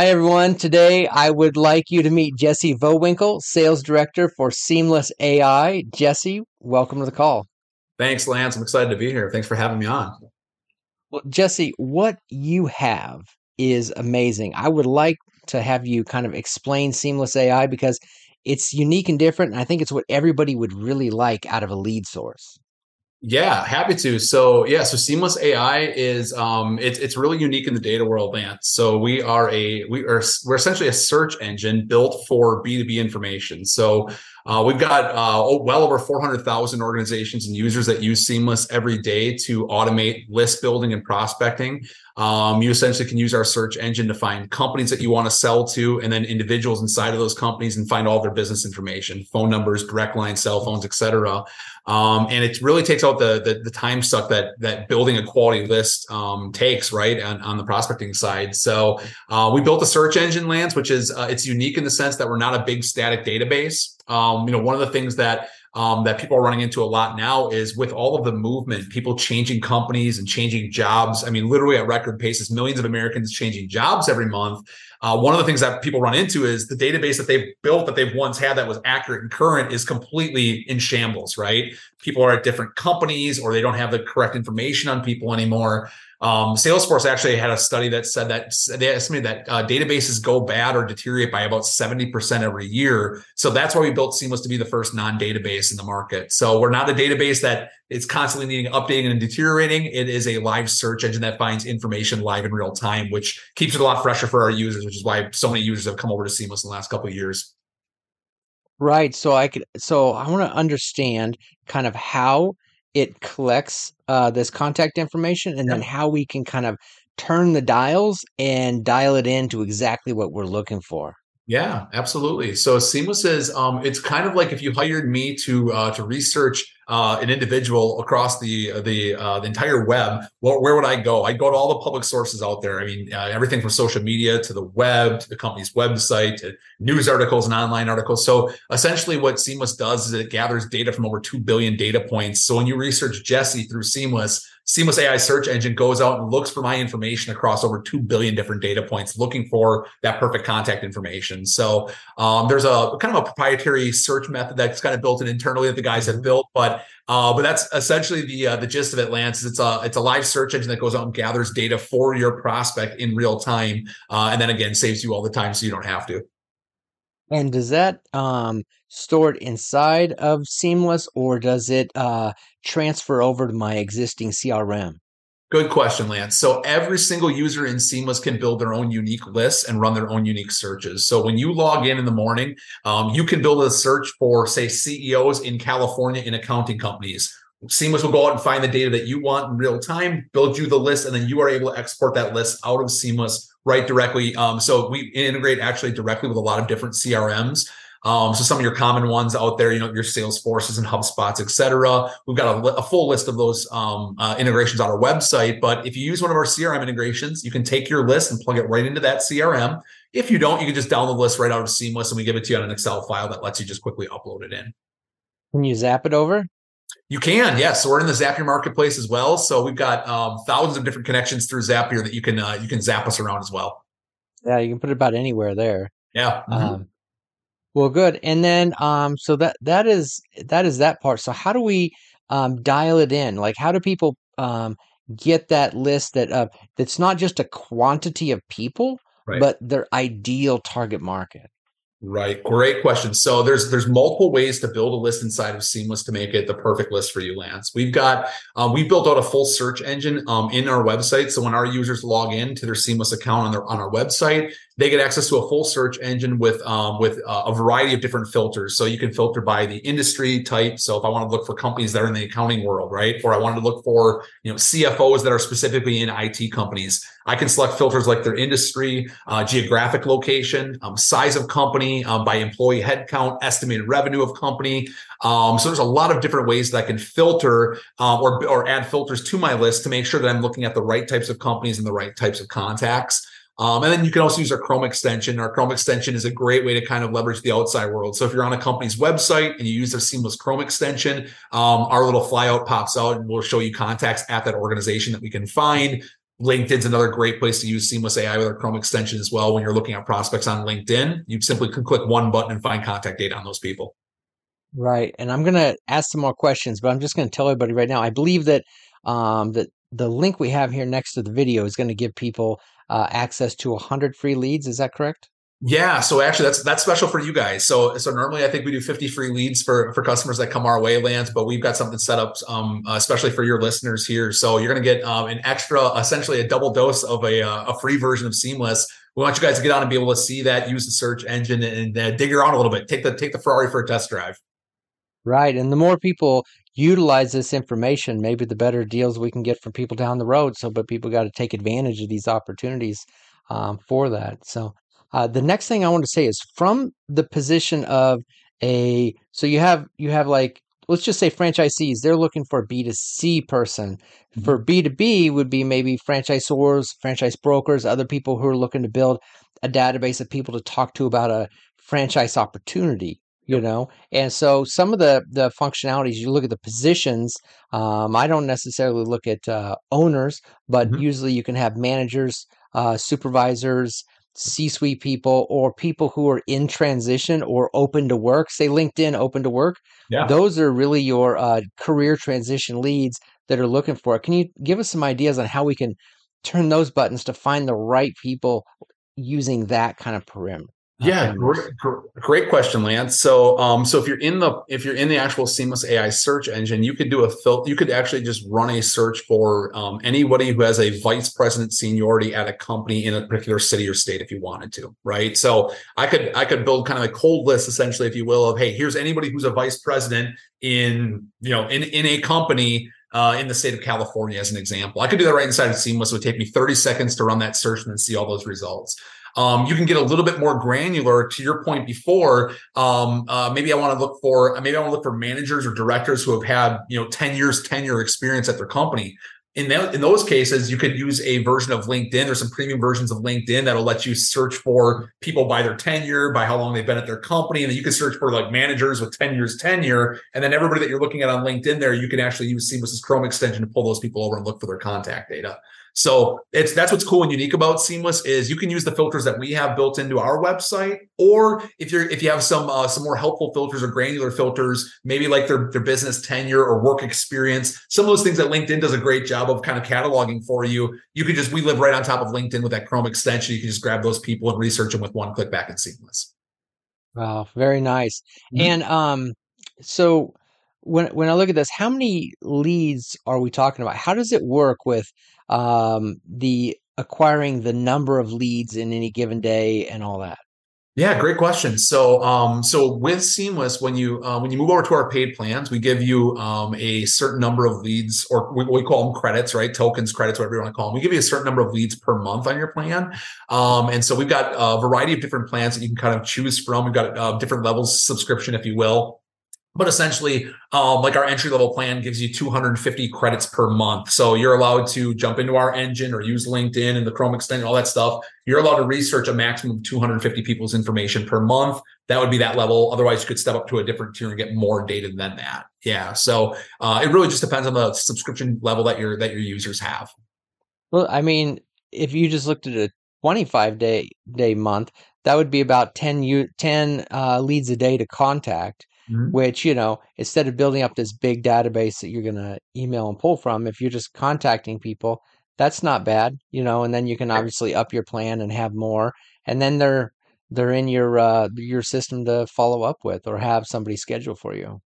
Hi, everyone. Today, I would like you to meet Jesse Vohwinkle, Sales Director for Seamless AI. Jesse, welcome to the call. Thanks, Lance. I'm excited to be here. Thanks for having me on. Well, Jesse, what you have is amazing. I would like to have you kind of explain Seamless AI because it's unique and different. And I think it's what everybody would really like out of a lead source. Yeah, happy to. So yeah, so Seamless AI is um it's it's really unique in the data world, Lance. So we are a we are we're essentially a search engine built for B2B information. So uh, we've got uh, well over 400,000 organizations and users that use Seamless every day to automate list building and prospecting. Um, you essentially can use our search engine to find companies that you want to sell to, and then individuals inside of those companies and find all their business information, phone numbers, direct lines, cell phones, etc. Um, and it really takes out the, the, the time suck that that building a quality list um, takes, right, on, on the prospecting side. So uh, we built a search engine, Lance, which is uh, it's unique in the sense that we're not a big static database. Um, you know, one of the things that um, that people are running into a lot now is with all of the movement, people changing companies and changing jobs. I mean, literally at record paces, millions of Americans changing jobs every month. Uh, one of the things that people run into is the database that they've built that they've once had that was accurate and current is completely in shambles, right? People are at different companies or they don't have the correct information on people anymore. Um, Salesforce actually had a study that said that they estimated that uh, databases go bad or deteriorate by about 70% every year. So that's why we built Seamless to be the first non database in the market. So we're not a database that is constantly needing updating and deteriorating. It is a live search engine that finds information live in real time, which keeps it a lot fresher for our users, which is why so many users have come over to Seamless in the last couple of years. Right. So I could, so I want to understand kind of how it collects uh, this contact information and then how we can kind of turn the dials and dial it into exactly what we're looking for. Yeah, absolutely. So Seamless is um, it's kind of like if you hired me to uh, to research uh, an individual across the the, uh, the entire web, well, where would I go? I'd go to all the public sources out there. I mean, uh, everything from social media to the web to the company's website to news articles and online articles. So essentially, what Seamless does is it gathers data from over two billion data points. So when you research Jesse through Seamless, Seamless AI search engine goes out and looks for my information across over 2 billion different data points, looking for that perfect contact information. So um, there's a kind of a proprietary search method that's kind of built in internally that the guys have built, but uh, but that's essentially the uh, the gist of it, Lance. It's a it's a live search engine that goes out and gathers data for your prospect in real time, uh, and then again saves you all the time so you don't have to. And does that um, store it inside of Seamless, or does it uh, transfer over to my existing CRM? Good question, Lance. So every single user in Seamless can build their own unique lists and run their own unique searches. So when you log in in the morning, um, you can build a search for, say, CEOs in California in accounting companies. Seamless will go out and find the data that you want in real time, build you the list, and then you are able to export that list out of Seamless right directly. Um, so we integrate actually directly with a lot of different CRMs. Um, so some of your common ones out there, you know, your Salesforces and HubSpots, et cetera. We've got a, a full list of those um, uh, integrations on our website. But if you use one of our CRM integrations, you can take your list and plug it right into that CRM. If you don't, you can just download the list right out of Seamless, and we give it to you on an Excel file that lets you just quickly upload it in. Can you zap it over? You can, yes. So we're in the Zapier marketplace as well. So we've got um, thousands of different connections through Zapier that you can uh, you can zap us around as well. Yeah, you can put it about anywhere there. Yeah. Mm-hmm. Um, well, good. And then, um, so that that is that is that part. So how do we um, dial it in? Like, how do people um, get that list that uh, that's not just a quantity of people, right. but their ideal target market? Right. Great question. So there's there's multiple ways to build a list inside of Seamless to make it the perfect list for you, Lance. We've got um, we've built out a full search engine um, in our website. So when our users log in to their Seamless account on their on our website, they get access to a full search engine with um, with uh, a variety of different filters. So you can filter by the industry type. So if I want to look for companies that are in the accounting world, right, or I wanted to look for you know CFOs that are specifically in IT companies, I can select filters like their industry, uh, geographic location, um, size of company, um, by employee headcount, estimated revenue of company. Um, so there's a lot of different ways that I can filter um, or or add filters to my list to make sure that I'm looking at the right types of companies and the right types of contacts. Um, and then you can also use our Chrome extension. Our Chrome extension is a great way to kind of leverage the outside world. So if you're on a company's website and you use their seamless Chrome extension, um, our little flyout pops out and we'll show you contacts at that organization that we can find. LinkedIn's another great place to use Seamless AI with our Chrome extension as well. When you're looking at prospects on LinkedIn, you simply can click one button and find contact data on those people. Right. And I'm going to ask some more questions, but I'm just going to tell everybody right now. I believe that um, that the link we have here next to the video is going to give people uh, access to 100 free leads. Is that correct? Yeah, so actually that's that's special for you guys. So so normally I think we do 50 free leads for for customers that come our way, Lance, but we've got something set up um, especially for your listeners here. So you're going to get um, an extra essentially a double dose of a uh, a free version of Seamless. We want you guys to get on and be able to see that, use the search engine and uh, dig around a little bit. Take the take the Ferrari for a test drive. Right. And the more people utilize this information, maybe the better deals we can get for people down the road. So, but people got to take advantage of these opportunities um, for that. So, uh, the next thing I want to say is from the position of a so you have you have like let's just say franchisees they're looking for a b2c person mm-hmm. for b2b would be maybe franchisors franchise brokers other people who are looking to build a database of people to talk to about a franchise opportunity you know and so some of the the functionalities you look at the positions um, i don't necessarily look at uh, owners but mm-hmm. usually you can have managers uh, supervisors c-suite people or people who are in transition or open to work say linkedin open to work yeah. those are really your uh, career transition leads that are looking for it can you give us some ideas on how we can turn those buttons to find the right people using that kind of perimeter yeah, great, great question, Lance. So, um, so if you're in the if you're in the actual Seamless AI search engine, you could do a filter. You could actually just run a search for um, anybody who has a vice president seniority at a company in a particular city or state, if you wanted to, right? So, I could I could build kind of a cold list, essentially, if you will, of hey, here's anybody who's a vice president in you know in in a company uh, in the state of California, as an example. I could do that right inside of Seamless. It would take me 30 seconds to run that search and then see all those results. Um, you can get a little bit more granular to your point before. Um, uh, maybe I want to look for maybe I want to look for managers or directors who have had you know 10 years tenure experience at their company. In, that, in those cases, you could use a version of LinkedIn or some premium versions of LinkedIn that'll let you search for people by their tenure, by how long they've been at their company. And then you can search for like managers with 10 years tenure. And then everybody that you're looking at on LinkedIn there, you can actually use Seamless's Chrome extension to pull those people over and look for their contact data. So it's that's what's cool and unique about Seamless is you can use the filters that we have built into our website, or if you're if you have some uh, some more helpful filters or granular filters, maybe like their their business tenure or work experience, some of those things that LinkedIn does a great job of kind of cataloging for you. You can just we live right on top of LinkedIn with that Chrome extension. You can just grab those people and research them with one click back in Seamless. Wow, very nice. Mm-hmm. And um, so when when I look at this, how many leads are we talking about? How does it work with um, the acquiring the number of leads in any given day and all that? Yeah, great question. So, um, so with Seamless, when you uh, when you move over to our paid plans, we give you um, a certain number of leads, or we, we, call them credits, right? Tokens, credits, whatever you want to call them. We give you a certain number of leads per month on your plan, um, and so we've got a variety of different plans that you can kind of choose from. We've got uh, different levels subscription, if you will but essentially um, like our entry level plan gives you 250 credits per month. So you're allowed to jump into our engine or use linkedin and the chrome extension all that stuff. You're allowed to research a maximum of 250 people's information per month. That would be that level. Otherwise you could step up to a different tier and get more data than that. Yeah. So uh, it really just depends on the subscription level that your that your users have. Well i mean if you just looked at a 25 day day month that would be about 10 u 10 uh, leads a day to contact mm-hmm. which you know instead of building up this big database that you're going to email and pull from if you're just contacting people that's not bad you know and then you can obviously up your plan and have more and then they're they're in your uh your system to follow up with or have somebody schedule for you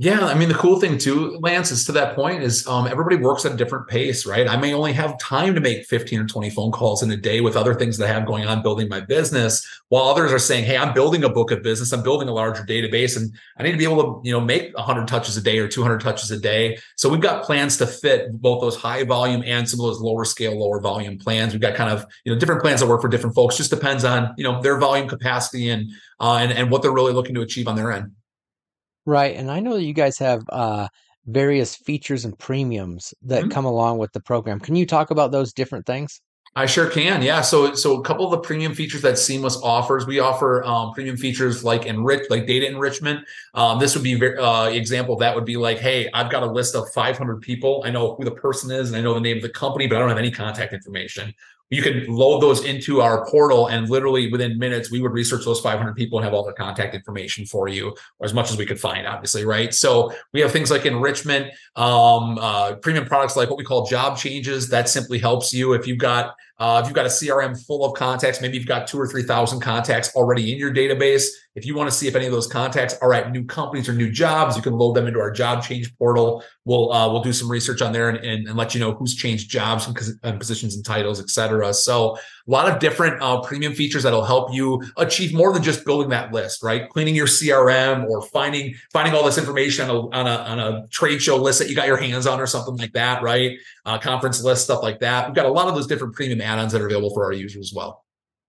yeah, I mean the cool thing too, Lance, is to that point is um, everybody works at a different pace, right? I may only have time to make 15 or 20 phone calls in a day with other things that I have going on building my business, while others are saying, "Hey, I'm building a book of business, I'm building a larger database, and I need to be able to, you know, make 100 touches a day or 200 touches a day." So we've got plans to fit both those high volume and some of those lower scale, lower volume plans. We've got kind of you know different plans that work for different folks. Just depends on you know their volume capacity and uh, and and what they're really looking to achieve on their end. Right, and I know that you guys have uh, various features and premiums that Mhm. come along with the program. Can you talk about those different things? I sure can. Yeah. So, so a couple of the premium features that Seamless offers, we offer um, premium features like enrich, like data enrichment. Um, this would be very, uh, example that would be like, hey, I've got a list of 500 people. I know who the person is, and I know the name of the company, but I don't have any contact information you can load those into our portal and literally within minutes we would research those 500 people and have all their contact information for you or as much as we could find obviously right? So we have things like enrichment um, uh, premium products like what we call job changes. That simply helps you. If you've got uh, if you've got a crm full of contacts maybe you've got two or three thousand contacts already in your database if you want to see if any of those contacts are at new companies or new jobs you can load them into our job change portal we'll uh, we'll do some research on there and, and, and, let you know who's changed jobs and, and positions and titles, et cetera. So a lot of different uh, premium features that'll help you achieve more than just building that list, right? Cleaning your CRM or finding finding all this information on a on a, on a trade show list that you got your hands on or something like that, right? Uh, conference list, stuff like that. We've got a lot of those different premium add-ons that are available for our users as well.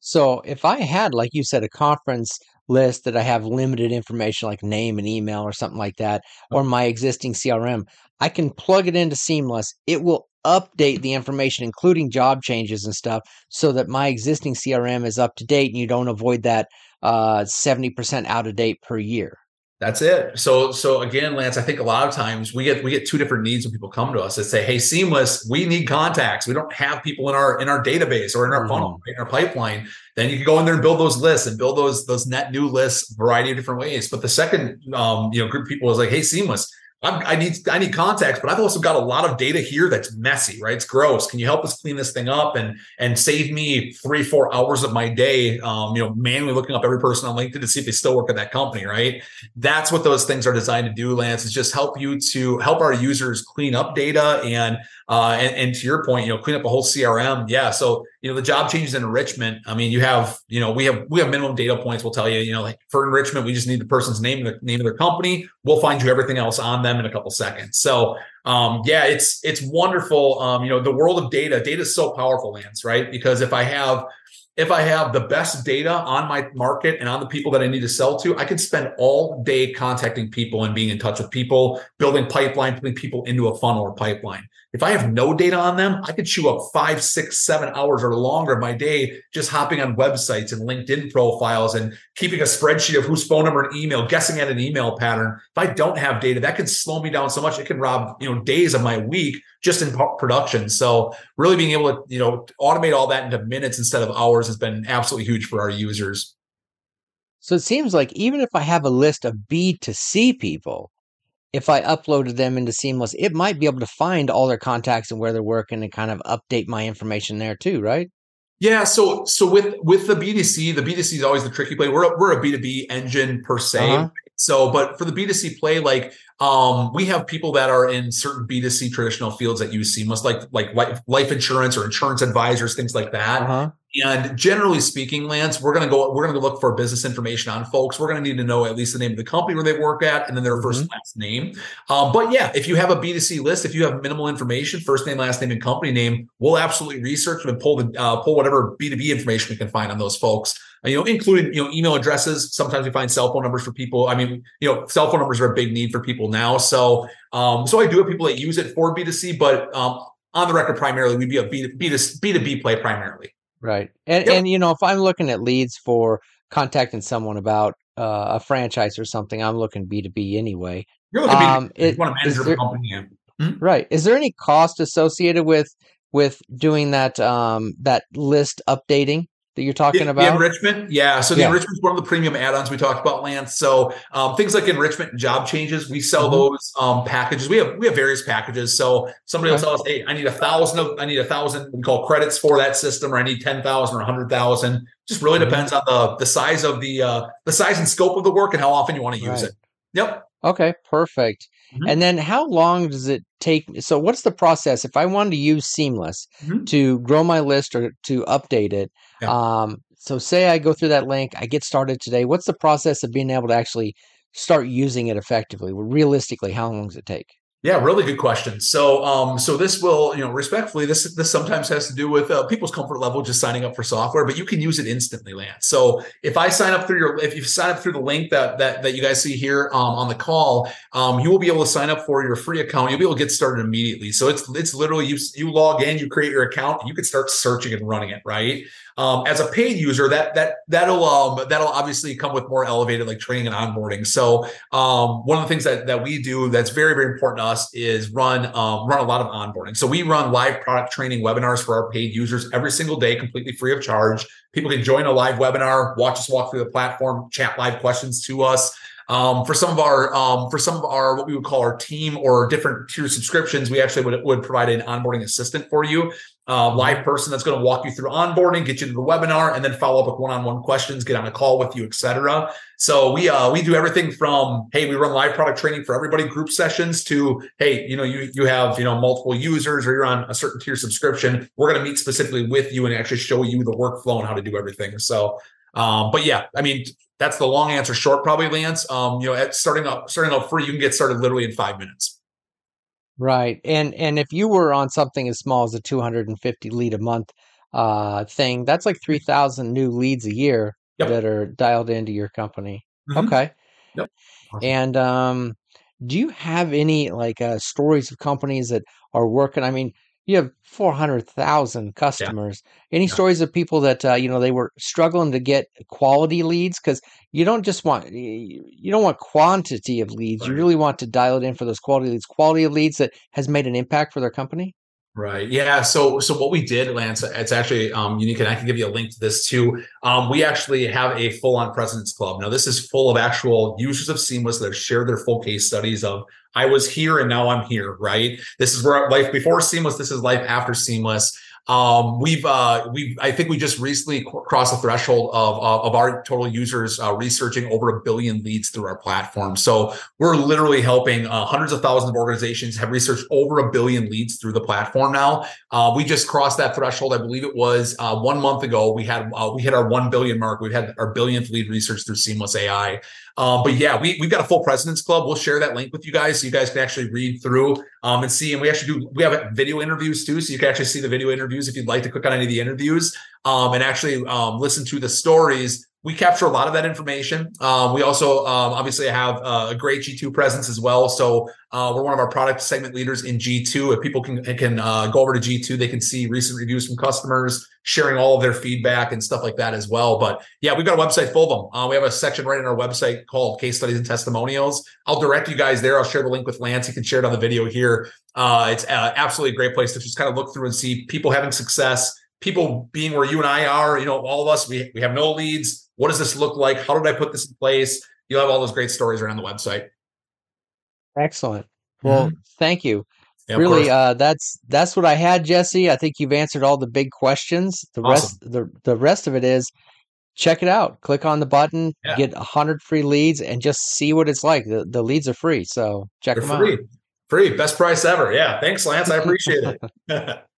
So if I had, like you said, a conference list that I have limited information like name and email or something like that, or my existing CRM, I can plug it into Seamless. It will update the information, including job changes and stuff, so that my existing CRM is up to date and you don't avoid that uh, 70% out of date per year. That's it. So so again, Lance, I think a lot of times we get we get two different needs when people come to us that say, "Hey, Seamless, we need contacts. We don't have people in our in our database or in our mm-hmm. funnel, right, in our pipeline." Then you can go in there and build those lists and build those those net new lists, variety of different ways. But the second um, you know group of people is like, "Hey, Seamless, I'm, i need I need contacts, but I've also got a lot of data here that's messy, right? It's gross. Can you help us clean this thing up and and save me three four hours of my day? Um, you know, manually looking up every person on LinkedIn to see if they still work at that company, right? That's what those things are designed to do, Lance. Is just help you to help our users clean up data and uh, and, and to your point, you know, clean up a whole CRM. Yeah, so you know the job changes in enrichment. I mean you have you know we have we have minimum data points we'll tell you you know like for enrichment we just need the person's name the name of their company. We'll find you everything else on them in a couple seconds. So um yeah it's it's wonderful. Um you know the world of data data is so powerful lance right? Because if i have if I have the best data on my market and on the people that I need to sell to, I can spend all day contacting people and being in touch with people, building pipeline, putting people into a funnel or pipeline. If I have no data on them, I could chew up five, six, seven hours or longer of my day just hopping on websites and LinkedIn profiles and keeping a spreadsheet of whose phone number and email, guessing at an email pattern. If I don't have data, that can slow me down so much. It can rob, you know, days of my week just in production. So really being able to, you know, automate all that into minutes instead of hours has been absolutely huge for our users. So it seems like even if I have a list of B to C people, if I uploaded them into Seamless, it might be able to find all their contacts and where they're working and kind of update my information there too, right? Yeah, so so with with the B2C, the B2C is always the tricky play. We're a, we're a B2B engine per se. Uh-huh. So, but for the B2C play, like um, we have people that are in certain B2C traditional fields that use Seamless, like like life, life insurance or insurance advisors, things like that. Uh-huh. And generally speaking, Lance, we're gonna go we're gonna go look for business information on folks. We're gonna need to know at least the name of the company where they work at, and then their mm-hmm. first last name. Um, but yeah, if you have a B2C list, if you have minimal information, first name, last name, and company name, we'll absolutely research and pull the uh, pull whatever B2B information we can find on those folks you know, including, you know, email addresses. Sometimes we find cell phone numbers for people. I mean, you know, cell phone numbers are a big need for people now. So, um, so I do have people that use it for B2C, but um, on the record, primarily, we'd be a B2, B2, B2B play primarily. Right. And, yep. and, you know, if I'm looking at leads for contacting someone about uh, a franchise or something, I'm looking B2B anyway. You're looking um, B2B. You want to manage there, company. Hmm? Right. Is there any cost associated with with doing that um, that list updating? That you're talking about? The enrichment, yeah. So the yeah. enrichment is one of the premium add-ons we talked about, Lance. So um, things like enrichment and job changes, we sell mm-hmm. those um, packages. We have we have various packages. So somebody okay. will tell us, hey, I need a thousand of I need a thousand we call credits for that system, or I need ten thousand or a hundred thousand. Just really mm-hmm. depends on the the size of the uh, the size and scope of the work and how often you want to use right. it. Yep. Okay, perfect. Mm-hmm. And then how long does it take? So, what's the process if I wanted to use Seamless mm-hmm. to grow my list or to update it? Yeah. Um, so, say I go through that link, I get started today. What's the process of being able to actually start using it effectively? Realistically, how long does it take? Yeah, really good question. So, um, so this will, you know, respectfully, this this sometimes has to do with uh, people's comfort level just signing up for software, but you can use it instantly, Lance. So, if I sign up through your, if you sign up through the link that that that you guys see here um, on the call, um, you will be able to sign up for your free account. You'll be able to get started immediately. So it's it's literally you you log in, you create your account, you can start searching and running it, right? Um, as a paid user, that that that'll um, that'll obviously come with more elevated like training and onboarding. So um, one of the things that that we do that's very very important to us is run um, run a lot of onboarding. So we run live product training webinars for our paid users every single day, completely free of charge. People can join a live webinar, watch us walk through the platform, chat live questions to us. Um, for some of our um, for some of our what we would call our team or different tier subscriptions, we actually would, would provide an onboarding assistant for you, uh, live person that's going to walk you through onboarding, get you to the webinar, and then follow up with one-on-one questions, get on a call with you, etc. So we uh, we do everything from hey, we run live product training for everybody, group sessions to hey, you know you you have you know multiple users or you're on a certain tier subscription. We're going to meet specifically with you and actually show you the workflow and how to do everything. So um, but yeah, I mean, that's the long answer short, probably, Lance. Um, you know, at starting up, starting up free, you can get started literally in five minutes. Right, and and if you were on something as small as a 250 lead a month uh, thing, that's like 3,000 new leads a year yep. that are dialed into your company. Mm-hmm. Okay. Yep. Awesome. And um, do you have any like uh, stories of companies that are working? I mean, you have 400,000 customers. Yeah. Any yeah. stories of people that uh, you know they were struggling to get quality leads cuz you don't just want you don't want quantity of leads. Right. You really want to dial it in for those quality leads. Quality of leads that has made an impact for their company? Right. Yeah. So so what we did, Lance, it's actually um, unique, and I can give you a link to this too. Um, we actually have a full-on President's Club. Now, this is full of actual users of Seamless that have shared their full case studies of I was here and now I'm here. Right. This is where life before Seamless. This is life after Seamless. Um, we've uh, we I think we just recently crossed the threshold of uh, of our total users uh, researching over a billion leads through our platform. So we're literally helping uh, hundreds of thousands of organizations have researched over a billion leads through the platform now. Uh, we just crossed that threshold. I believe it was uh, one month ago. We had we hit our one billion mark. We've had our billionth lead research through Seamless AI. Um, but yeah, we, we've got a full president's club. We'll share that link with you guys so you guys can actually read through um, and see. And we actually do, we have video interviews too. So you can actually see the video interviews if you'd like to click on any of the interviews um, and actually um, listen to the stories we capture a lot of that information. Um, we also um, obviously have uh, a great G2 presence as well. So uh, we're one of our product segment leaders in G2. If people can can uh, go over to G2, they can see recent reviews from customers, sharing all of their feedback and stuff like that as well. But yeah, we've got a website full of them. Uh, we have a section right in our website called Case Studies and Testimonials. I'll direct you guys there. I'll share the link with Lance. You can share it on the video here. Uh, it's absolutely a great place to just kind of look through and see people having success people being where you and I are, you know, all of us, we, we have no leads what does this look like? How did I put this in place? You'll have all those great stories around the website. Excellent. Well, mm-hmm. thank you. Yeah, really, uh, that's that's what I had, Jesse. I think you've answered all the big questions. The awesome. rest, the the rest of it is check it out. Click on the button, yeah. get a hundred free leads, and just see what it's like. The the leads are free, so check They're them free. out. Free, best price ever. Yeah, thanks, Lance. I appreciate it.